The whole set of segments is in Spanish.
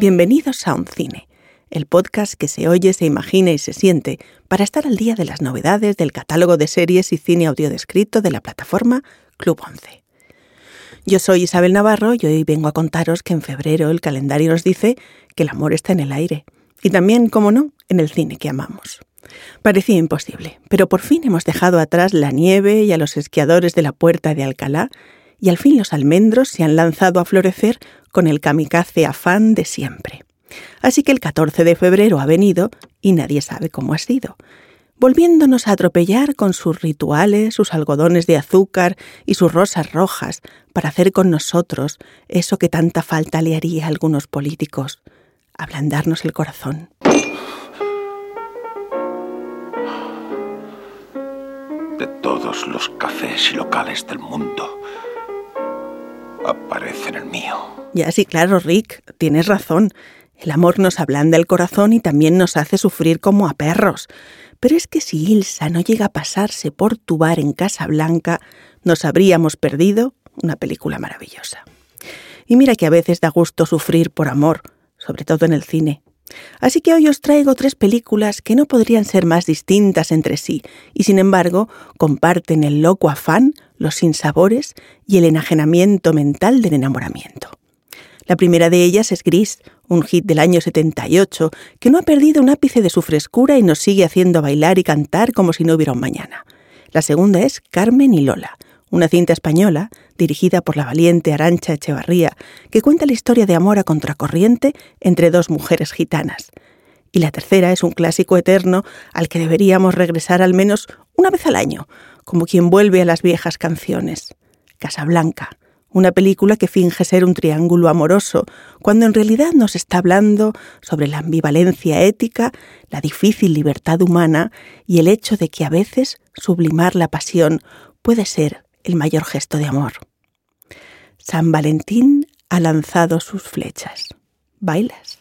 Bienvenidos a Un Cine, el podcast que se oye, se imagina y se siente para estar al día de las novedades del catálogo de series y cine audiodescrito de la plataforma Club 11. Yo soy Isabel Navarro y hoy vengo a contaros que en febrero el calendario nos dice que el amor está en el aire y también, como no, en el cine que amamos. Parecía imposible, pero por fin hemos dejado atrás la nieve y a los esquiadores de la puerta de Alcalá y al fin los almendros se han lanzado a florecer con el kamikaze afán de siempre. Así que el 14 de febrero ha venido y nadie sabe cómo ha sido, volviéndonos a atropellar con sus rituales, sus algodones de azúcar y sus rosas rojas para hacer con nosotros eso que tanta falta le haría a algunos políticos, ablandarnos el corazón. De todos los cafés y locales del mundo, aparece en el mío. Ya sí, claro, Rick, tienes razón. El amor nos ablanda el corazón y también nos hace sufrir como a perros. Pero es que si Ilsa no llega a pasarse por tu bar en Casa Blanca, nos habríamos perdido una película maravillosa. Y mira que a veces da gusto sufrir por amor, sobre todo en el cine. Así que hoy os traigo tres películas que no podrían ser más distintas entre sí, y sin embargo comparten el loco afán, los sinsabores y el enajenamiento mental del enamoramiento. La primera de ellas es Gris, un hit del año 78 que no ha perdido un ápice de su frescura y nos sigue haciendo bailar y cantar como si no hubiera un mañana. La segunda es Carmen y Lola, una cinta española dirigida por la valiente Arancha Echevarría, que cuenta la historia de amor a contracorriente entre dos mujeres gitanas. Y la tercera es un clásico eterno al que deberíamos regresar al menos una vez al año, como quien vuelve a las viejas canciones. Casablanca, una película que finge ser un triángulo amoroso, cuando en realidad nos está hablando sobre la ambivalencia ética, la difícil libertad humana y el hecho de que a veces sublimar la pasión puede ser el mayor gesto de amor. San Valentín ha lanzado sus flechas. ¿Bailas?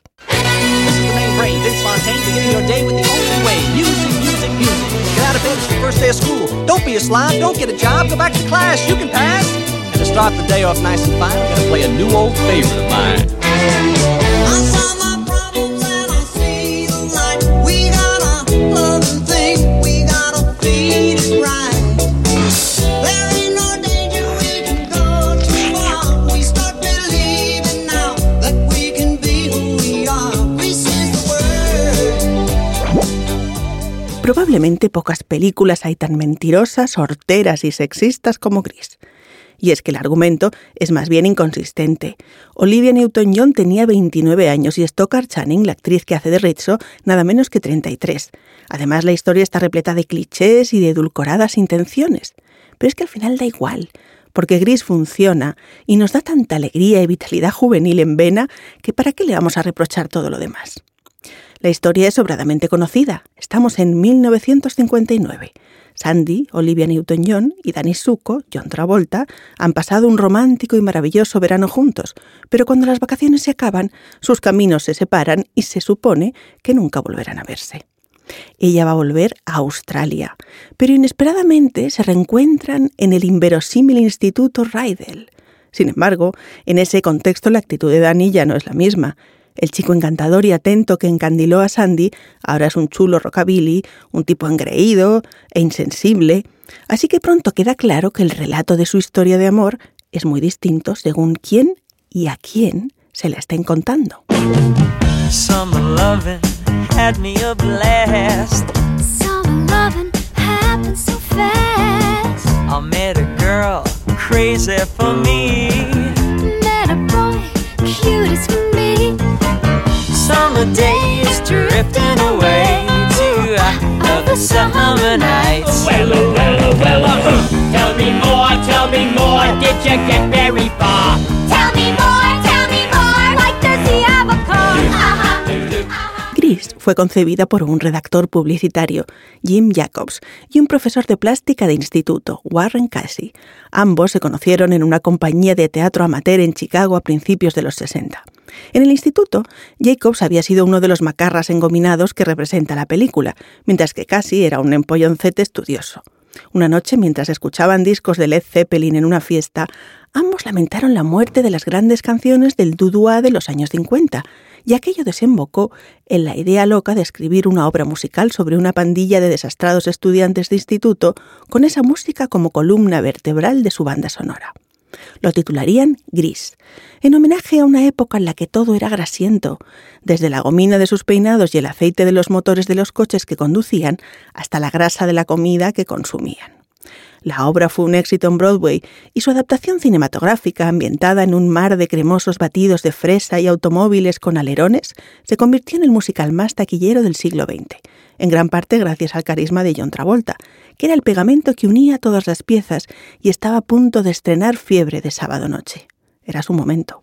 Probablemente pocas películas hay tan mentirosas, horteras y sexistas como Gris. Y es que el argumento es más bien inconsistente. Olivia Newton-John tenía 29 años y Stockard Channing, la actriz que hace de Rizzo, nada menos que 33. Además, la historia está repleta de clichés y de edulcoradas intenciones. Pero es que al final da igual, porque Gris funciona y nos da tanta alegría y vitalidad juvenil en vena que ¿para qué le vamos a reprochar todo lo demás? La historia es sobradamente conocida. Estamos en 1959. Sandy, Olivia Newton-John y Danny Suco, John Travolta, han pasado un romántico y maravilloso verano juntos, pero cuando las vacaciones se acaban, sus caminos se separan y se supone que nunca volverán a verse. Ella va a volver a Australia, pero inesperadamente se reencuentran en el inverosímil Instituto Rydell. Sin embargo, en ese contexto la actitud de Danny ya no es la misma. El chico encantador y atento que encandiló a Sandy ahora es un chulo rockabilly, un tipo engreído e insensible, así que pronto queda claro que el relato de su historia de amor es muy distinto según quién y a quién se la estén contando. crazy for me. Summer days drifting away to other summer nights. Well, oh, well, oh, well, uh, tell me more, tell me more, did you get very far? Tell me more, tell me more, like does he have a car? Gris fue concebida por un redactor publicitario, Jim Jacobs, y un profesor de plástica de instituto, Warren Casey. Ambos se conocieron en una compañía de teatro amateur en Chicago a principios de los 60. En el instituto, Jacobs había sido uno de los macarras engominados que representa la película, mientras que Cassie era un empolloncete estudioso. Una noche, mientras escuchaban discos de Led Zeppelin en una fiesta, ambos lamentaron la muerte de las grandes canciones del dudua de los años 50, y aquello desembocó en la idea loca de escribir una obra musical sobre una pandilla de desastrados estudiantes de instituto con esa música como columna vertebral de su banda sonora. Lo titularían Gris, en homenaje a una época en la que todo era grasiento, desde la gomina de sus peinados y el aceite de los motores de los coches que conducían hasta la grasa de la comida que consumían. La obra fue un éxito en Broadway y su adaptación cinematográfica, ambientada en un mar de cremosos batidos de fresa y automóviles con alerones, se convirtió en el musical más taquillero del siglo XX, en gran parte gracias al carisma de John Travolta, que era el pegamento que unía todas las piezas y estaba a punto de estrenar Fiebre de sábado noche. Era su momento.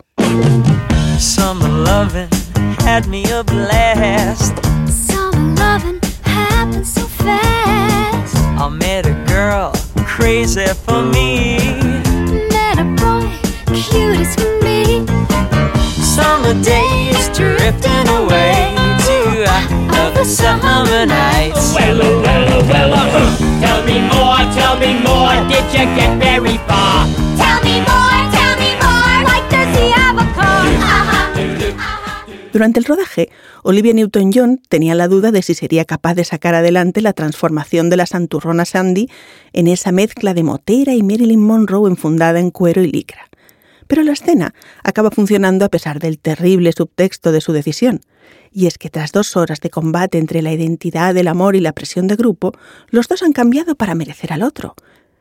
Crazy for me. Met a boy, cute as can be. Summer days drifting away to other summer nights. Well, oh, well, well, uh, tell me more, tell me more. Did you get very far? Durante el rodaje, Olivia Newton-John tenía la duda de si sería capaz de sacar adelante la transformación de la santurrona Sandy en esa mezcla de motera y Marilyn Monroe enfundada en cuero y licra. Pero la escena acaba funcionando a pesar del terrible subtexto de su decisión. Y es que tras dos horas de combate entre la identidad del amor y la presión de grupo, los dos han cambiado para merecer al otro.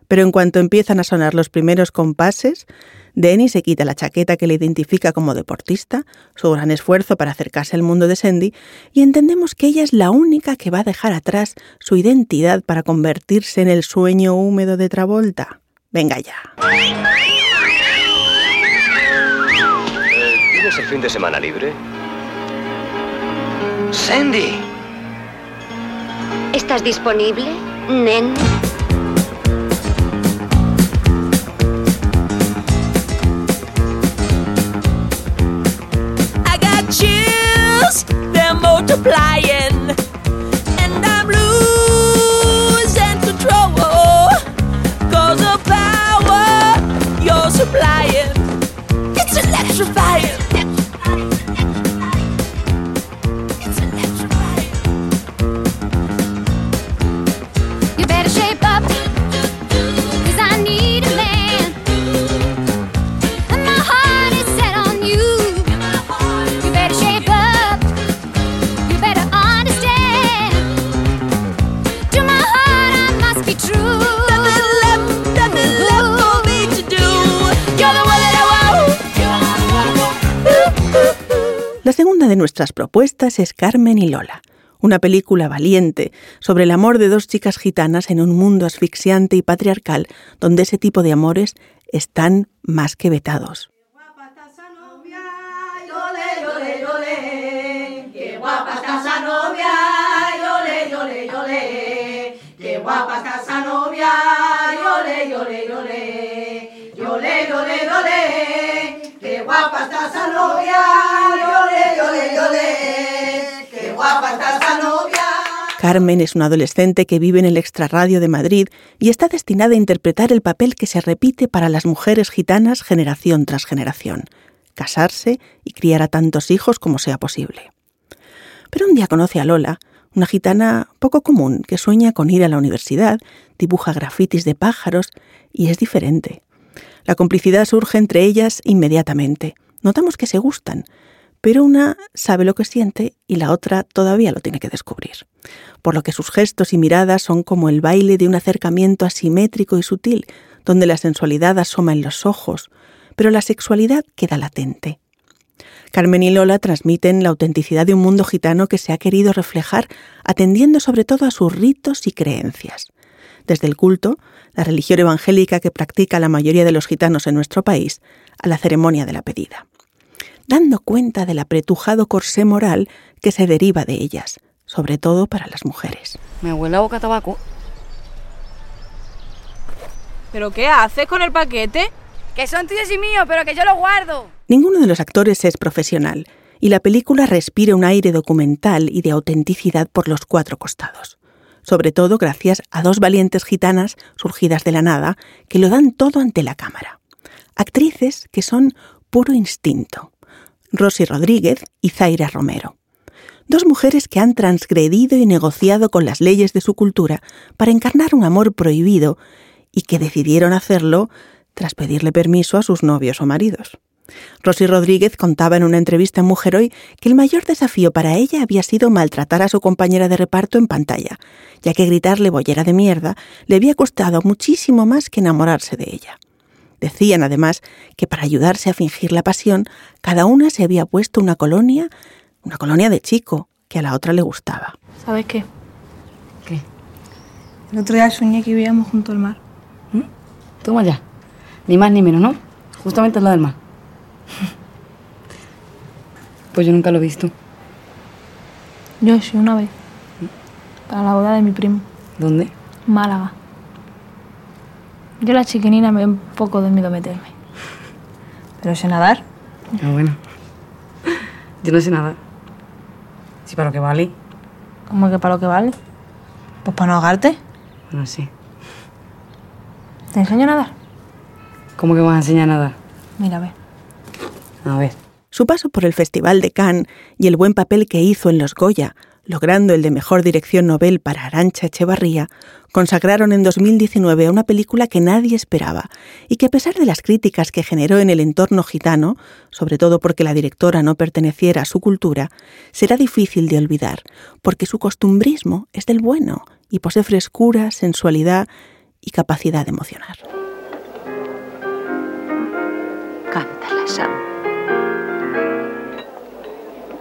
Pero en cuanto empiezan a sonar los primeros compases, Denny se quita la chaqueta que le identifica como deportista, su gran esfuerzo para acercarse al mundo de Sandy, y entendemos que ella es la única que va a dejar atrás su identidad para convertirse en el sueño húmedo de Travolta. Venga ya. ¿Tienes el fin de semana libre? Sandy. ¿Estás disponible, nen? De nuestras propuestas es Carmen y Lola, una película valiente sobre el amor de dos chicas gitanas en un mundo asfixiante y patriarcal donde ese tipo de amores están más que vetados. Carmen es una adolescente que vive en el extrarradio de Madrid y está destinada a interpretar el papel que se repite para las mujeres gitanas generación tras generación, casarse y criar a tantos hijos como sea posible. Pero un día conoce a Lola, una gitana poco común que sueña con ir a la universidad, dibuja grafitis de pájaros y es diferente. La complicidad surge entre ellas inmediatamente. Notamos que se gustan, pero una sabe lo que siente y la otra todavía lo tiene que descubrir. Por lo que sus gestos y miradas son como el baile de un acercamiento asimétrico y sutil, donde la sensualidad asoma en los ojos, pero la sexualidad queda latente. Carmen y Lola transmiten la autenticidad de un mundo gitano que se ha querido reflejar atendiendo sobre todo a sus ritos y creencias. Desde el culto, la religión evangélica que practica la mayoría de los gitanos en nuestro país, a la ceremonia de la pedida dando cuenta del apretujado corsé moral que se deriva de ellas, sobre todo para las mujeres. Me huele a boca a tabaco. ¿Pero qué haces con el paquete? Que son tuyos y míos, pero que yo los guardo. Ninguno de los actores es profesional, y la película respira un aire documental y de autenticidad por los cuatro costados. sobre todo gracias a dos valientes gitanas surgidas de la nada que lo dan todo ante la cámara. Actrices que son puro instinto. Rosy Rodríguez y Zaira Romero. Dos mujeres que han transgredido y negociado con las leyes de su cultura para encarnar un amor prohibido y que decidieron hacerlo tras pedirle permiso a sus novios o maridos. Rosy Rodríguez contaba en una entrevista en Mujer Hoy que el mayor desafío para ella había sido maltratar a su compañera de reparto en pantalla, ya que gritarle bollera de mierda le había costado muchísimo más que enamorarse de ella. Decían además que para ayudarse a fingir la pasión, cada una se había puesto una colonia, una colonia de chico, que a la otra le gustaba. ¿Sabes qué? ¿Qué? El otro día soñé que vivíamos junto al mar. Toma ya. Ni más ni menos, ¿no? Justamente al lado del mar. Pues yo nunca lo he visto. Yo sí, una vez. Para la boda de mi primo. ¿Dónde? Málaga. Yo la chiquinina me da un poco de miedo meterme. Pero sé nadar. Ah, bueno. Yo no sé nada. Sí, para lo que vale. ¿Cómo que para lo que vale? Pues para no ahogarte. Bueno, sí. ¿Te enseño a nadar? ¿Cómo que me vas a enseñar nada? Mira, a ver. A ver. Su paso por el Festival de Cannes y el buen papel que hizo en los Goya, logrando el de Mejor Dirección Nobel para Arancha Echevarría, consagraron en 2019 a una película que nadie esperaba y que a pesar de las críticas que generó en el entorno gitano, sobre todo porque la directora no perteneciera a su cultura, será difícil de olvidar, porque su costumbrismo es del bueno y posee frescura, sensualidad y capacidad de emocionar. Cántala, Sam.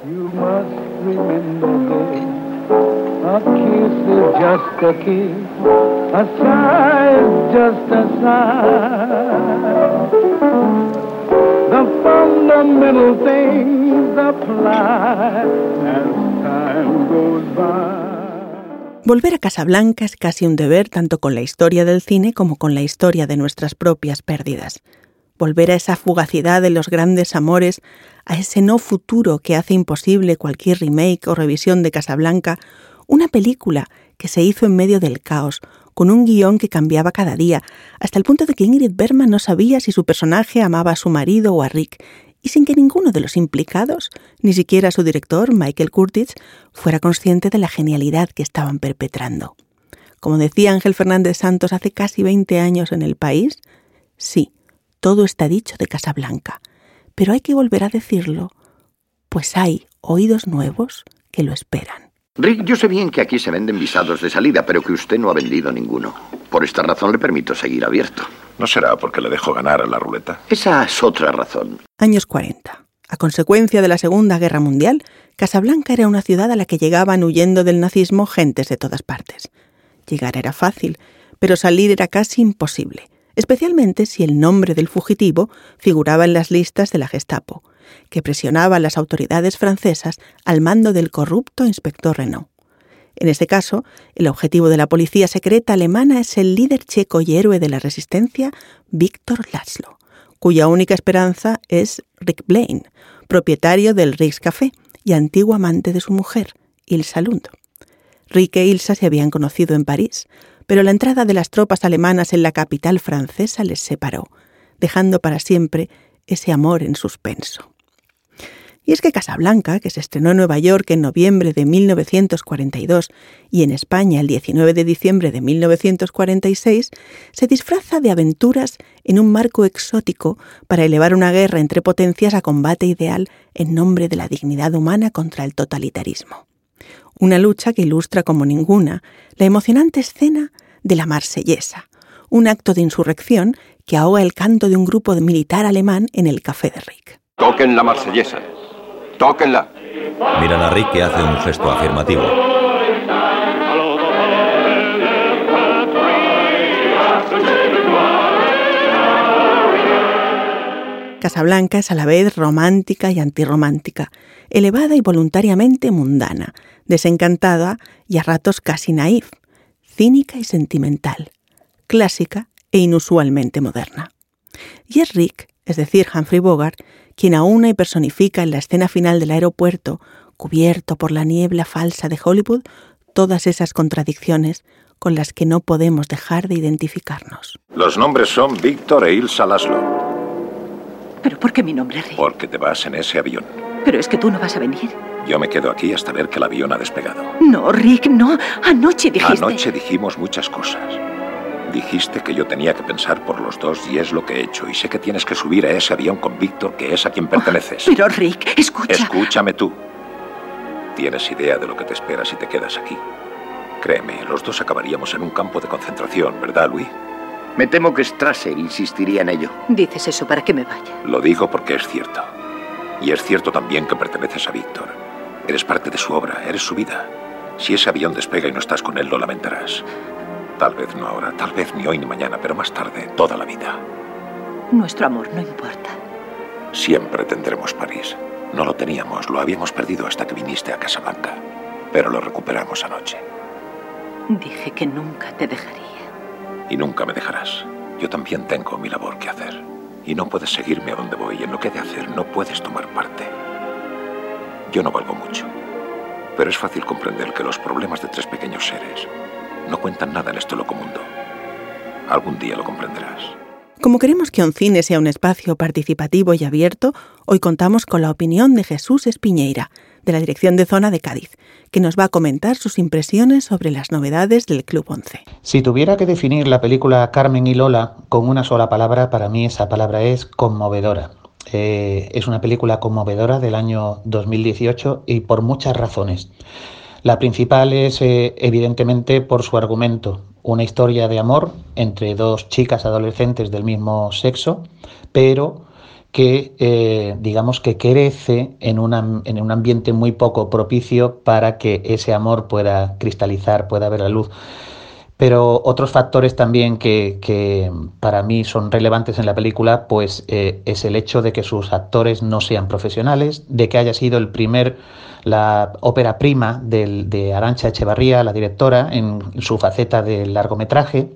You must A kiss is just a kiss. A sigh is just a sigh. The fundamental things apply as time goes by. Volver a Casablanca es casi un deber tanto con la historia del cine como con la historia de nuestras propias pérdidas. Volver a esa fugacidad de los grandes amores, a ese no futuro que hace imposible cualquier remake o revisión de Casablanca, una película que se hizo en medio del caos, con un guion que cambiaba cada día, hasta el punto de que Ingrid Bergman no sabía si su personaje amaba a su marido o a Rick, y sin que ninguno de los implicados, ni siquiera su director, Michael Curtis, fuera consciente de la genialidad que estaban perpetrando. Como decía Ángel Fernández Santos hace casi 20 años en El País, sí, todo está dicho de Casablanca, pero hay que volver a decirlo, pues hay oídos nuevos que lo esperan. Rick, yo sé bien que aquí se venden visados de salida, pero que usted no ha vendido ninguno. Por esta razón le permito seguir abierto. ¿No será porque le dejo ganar a la ruleta? Esa es otra razón. Años 40. A consecuencia de la Segunda Guerra Mundial, Casablanca era una ciudad a la que llegaban huyendo del nazismo gentes de todas partes. Llegar era fácil, pero salir era casi imposible, especialmente si el nombre del fugitivo figuraba en las listas de la Gestapo, que presionaba a las autoridades francesas al mando del corrupto inspector Renault. En este caso, el objetivo de la policía secreta alemana es el líder checo y héroe de la resistencia, Víctor Laszlo, cuya única esperanza es Rick Blaine, propietario del Rijkscafé y antiguo amante de su mujer, Ilsa Lund. Rick e Ilsa se habían conocido en París, pero la entrada de las tropas alemanas en la capital francesa les separó, dejando para siempre ese amor en suspenso. Y es que Casablanca, que se estrenó en Nueva York en noviembre de 1942 y en España el 19 de diciembre de 1946, se disfraza de aventuras en un marco exótico para elevar una guerra entre potencias a combate ideal en nombre de la dignidad humana contra el totalitarismo. Una lucha que ilustra como ninguna la emocionante escena de la Marsellesa, un acto de insurrección que ahoga el canto de un grupo de militar alemán en el Café de Rick. Toquen la marsellesa. Tóquenla. Miran a Rick que hace un gesto afirmativo. Casablanca es a la vez romántica y antirromántica, elevada y voluntariamente mundana, desencantada y a ratos casi naif, cínica y sentimental, clásica e inusualmente moderna. Y es Rick, es decir, Humphrey Bogart, quien aúna y personifica en la escena final del aeropuerto, cubierto por la niebla falsa de Hollywood, todas esas contradicciones con las que no podemos dejar de identificarnos. Los nombres son Víctor e Ilsa Laszlo. ¿Pero por qué mi nombre, Rick? Porque te vas en ese avión. Pero es que tú no vas a venir. Yo me quedo aquí hasta ver que el avión ha despegado. No, Rick, no. Anoche dijiste... Anoche dijimos muchas cosas. Dijiste que yo tenía que pensar por los dos y es lo que he hecho. Y sé que tienes que subir a ese avión con Víctor, que es a quien perteneces. Pero, Rick, escucha. Escúchame tú. ¿Tienes idea de lo que te espera si te quedas aquí? Créeme, los dos acabaríamos en un campo de concentración, ¿verdad, Luis? Me temo que Strasser insistiría en ello. Dices eso para que me vaya. Lo digo porque es cierto. Y es cierto también que perteneces a Víctor. Eres parte de su obra, eres su vida. Si ese avión despega y no estás con él, lo lamentarás. Tal vez no ahora, tal vez ni hoy ni mañana, pero más tarde, toda la vida. Nuestro amor no importa. Siempre tendremos París. No lo teníamos, lo habíamos perdido hasta que viniste a Casablanca. Pero lo recuperamos anoche. Dije que nunca te dejaría. Y nunca me dejarás. Yo también tengo mi labor que hacer. Y no puedes seguirme a donde voy. En lo que he de hacer no puedes tomar parte. Yo no valgo mucho. Pero es fácil comprender que los problemas de tres pequeños seres no cuentan nada en este loco mundo. Algún día lo comprenderás. Como queremos que Oncine sea un espacio participativo y abierto, hoy contamos con la opinión de Jesús Espiñeira, de la Dirección de Zona de Cádiz, que nos va a comentar sus impresiones sobre las novedades del Club 11. Si tuviera que definir la película Carmen y Lola con una sola palabra, para mí esa palabra es conmovedora. Eh, es una película conmovedora del año 2018 y por muchas razones. La principal es eh, evidentemente por su argumento, una historia de amor entre dos chicas adolescentes del mismo sexo, pero que eh, digamos que crece en, en un ambiente muy poco propicio para que ese amor pueda cristalizar, pueda ver la luz. Pero otros factores también que, para mí son relevantes en la película, pues eh, es el hecho de que sus actores no sean profesionales, de que haya sido el primer, la ópera prima del- de Arancha Echevarría, la directora, en su faceta de largometraje,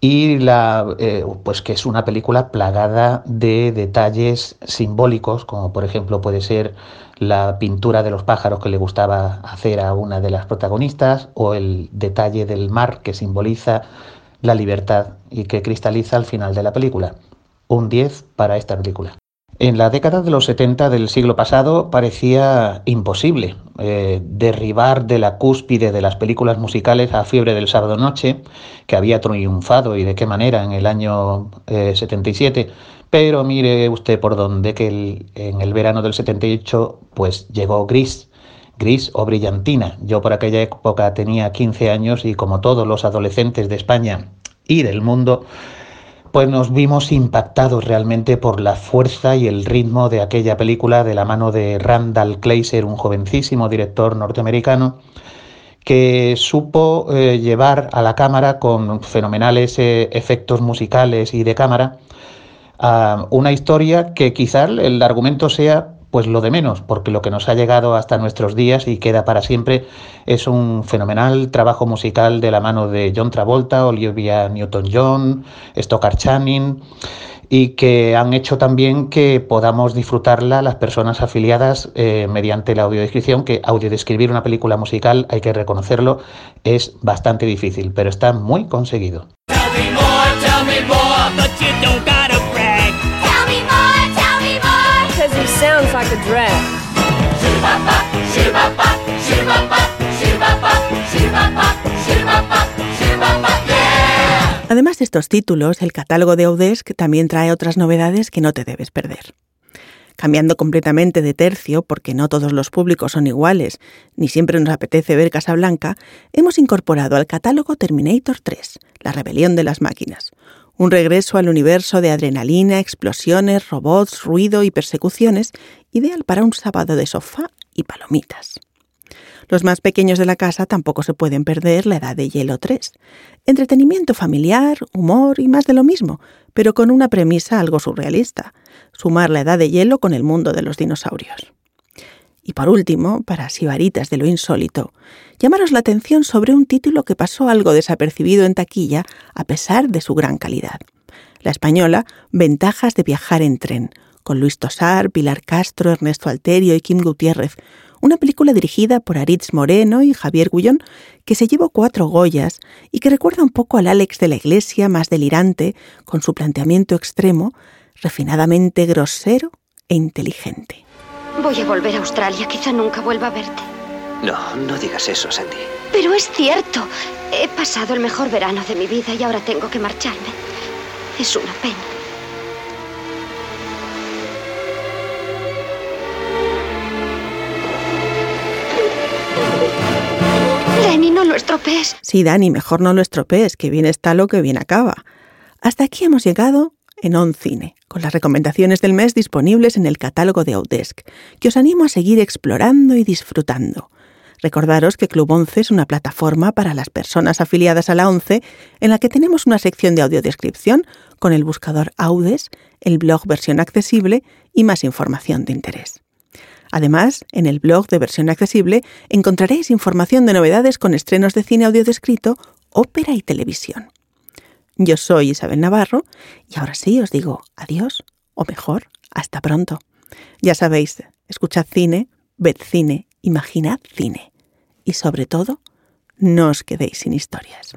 y la, eh, pues que es una película plagada de detalles simbólicos, como por ejemplo puede ser la pintura de los pájaros que le gustaba hacer a una de las protagonistas, o el detalle del mar que simboliza la libertad y que cristaliza al final de la película. Un 10 para esta película. En la década de los 70 del siglo pasado parecía imposible eh, derribar de la cúspide de las películas musicales a Fiebre del Sábado Noche, que había triunfado y de qué manera en el año eh, 77. Pero mire usted por dónde que en el verano del 78 pues llegó Gris, Gris o Brillantina. Yo por aquella época tenía 15 años y como todos los adolescentes de España y del mundo, pues nos vimos impactados realmente por la fuerza y el ritmo de aquella película de la mano de Randall Kleiser, un jovencísimo director norteamericano que supo eh, llevar a la cámara con fenomenales eh, efectos musicales y de cámara a una historia que quizá el argumento sea pues lo de menos, porque lo que nos ha llegado hasta nuestros días y queda para siempre es un fenomenal trabajo musical de la mano de John Travolta, Olivia Newton-John, Stockard Channing y que han hecho también que podamos disfrutarla las personas afiliadas eh, mediante la audiodescripción, que audiodescribir una película musical, hay que reconocerlo, es bastante difícil, pero está muy conseguido. Además de estos títulos, el catálogo de Audesc también trae otras novedades que no te debes perder. Cambiando completamente de tercio, porque no todos los públicos son iguales, ni siempre nos apetece ver Casablanca, hemos incorporado al catálogo Terminator 3, La rebelión de las máquinas. Un regreso al universo de adrenalina, explosiones, robots, ruido y persecuciones, ideal para un sábado de sofá y palomitas. Los más pequeños de la casa tampoco se pueden perder La Edad de Hielo 3. Entretenimiento familiar, humor y más de lo mismo, pero con una premisa algo surrealista. Sumar la Edad de Hielo con el mundo de los dinosaurios. Y por último, para sibaritas de lo insólito, llamaros la atención sobre un título que pasó algo desapercibido en taquilla a pesar de su gran calidad. La española Ventajas de viajar en tren, con Luis Tosar, Pilar Castro, Ernesto Alterio y Kim Gutiérrez, una película dirigida por Aritz Moreno y Javier Gullón, que se llevó cuatro Goyas y que recuerda un poco al Alex de la Iglesia más delirante, con su planteamiento extremo, refinadamente grosero e inteligente. Voy a volver a Australia, quizá nunca vuelva a verte. No, no digas eso, Sandy. Pero es cierto. He pasado el mejor verano de mi vida y ahora tengo que marcharme. Es una pena. Lenny, no lo estropees. Sí, Dani, mejor no lo estropees, que bien está lo que bien acaba. Hasta aquí hemos llegado en On Cine, con las recomendaciones del mes disponibles en el catálogo de Outdesk, que os animo a seguir explorando y disfrutando. Recordaros que Club 11 es una plataforma para las personas afiliadas a la 11 en la que tenemos una sección de audiodescripción con el buscador Audes, el blog versión accesible y más información de interés. Además, en el blog de versión accesible encontraréis información de novedades con estrenos de cine audiodescrito, ópera y televisión. Yo soy Isabel Navarro y ahora sí os digo adiós, o mejor, hasta pronto. Ya sabéis, escuchad cine, ved cine, imaginad cine y sobre todo, no os quedéis sin historias.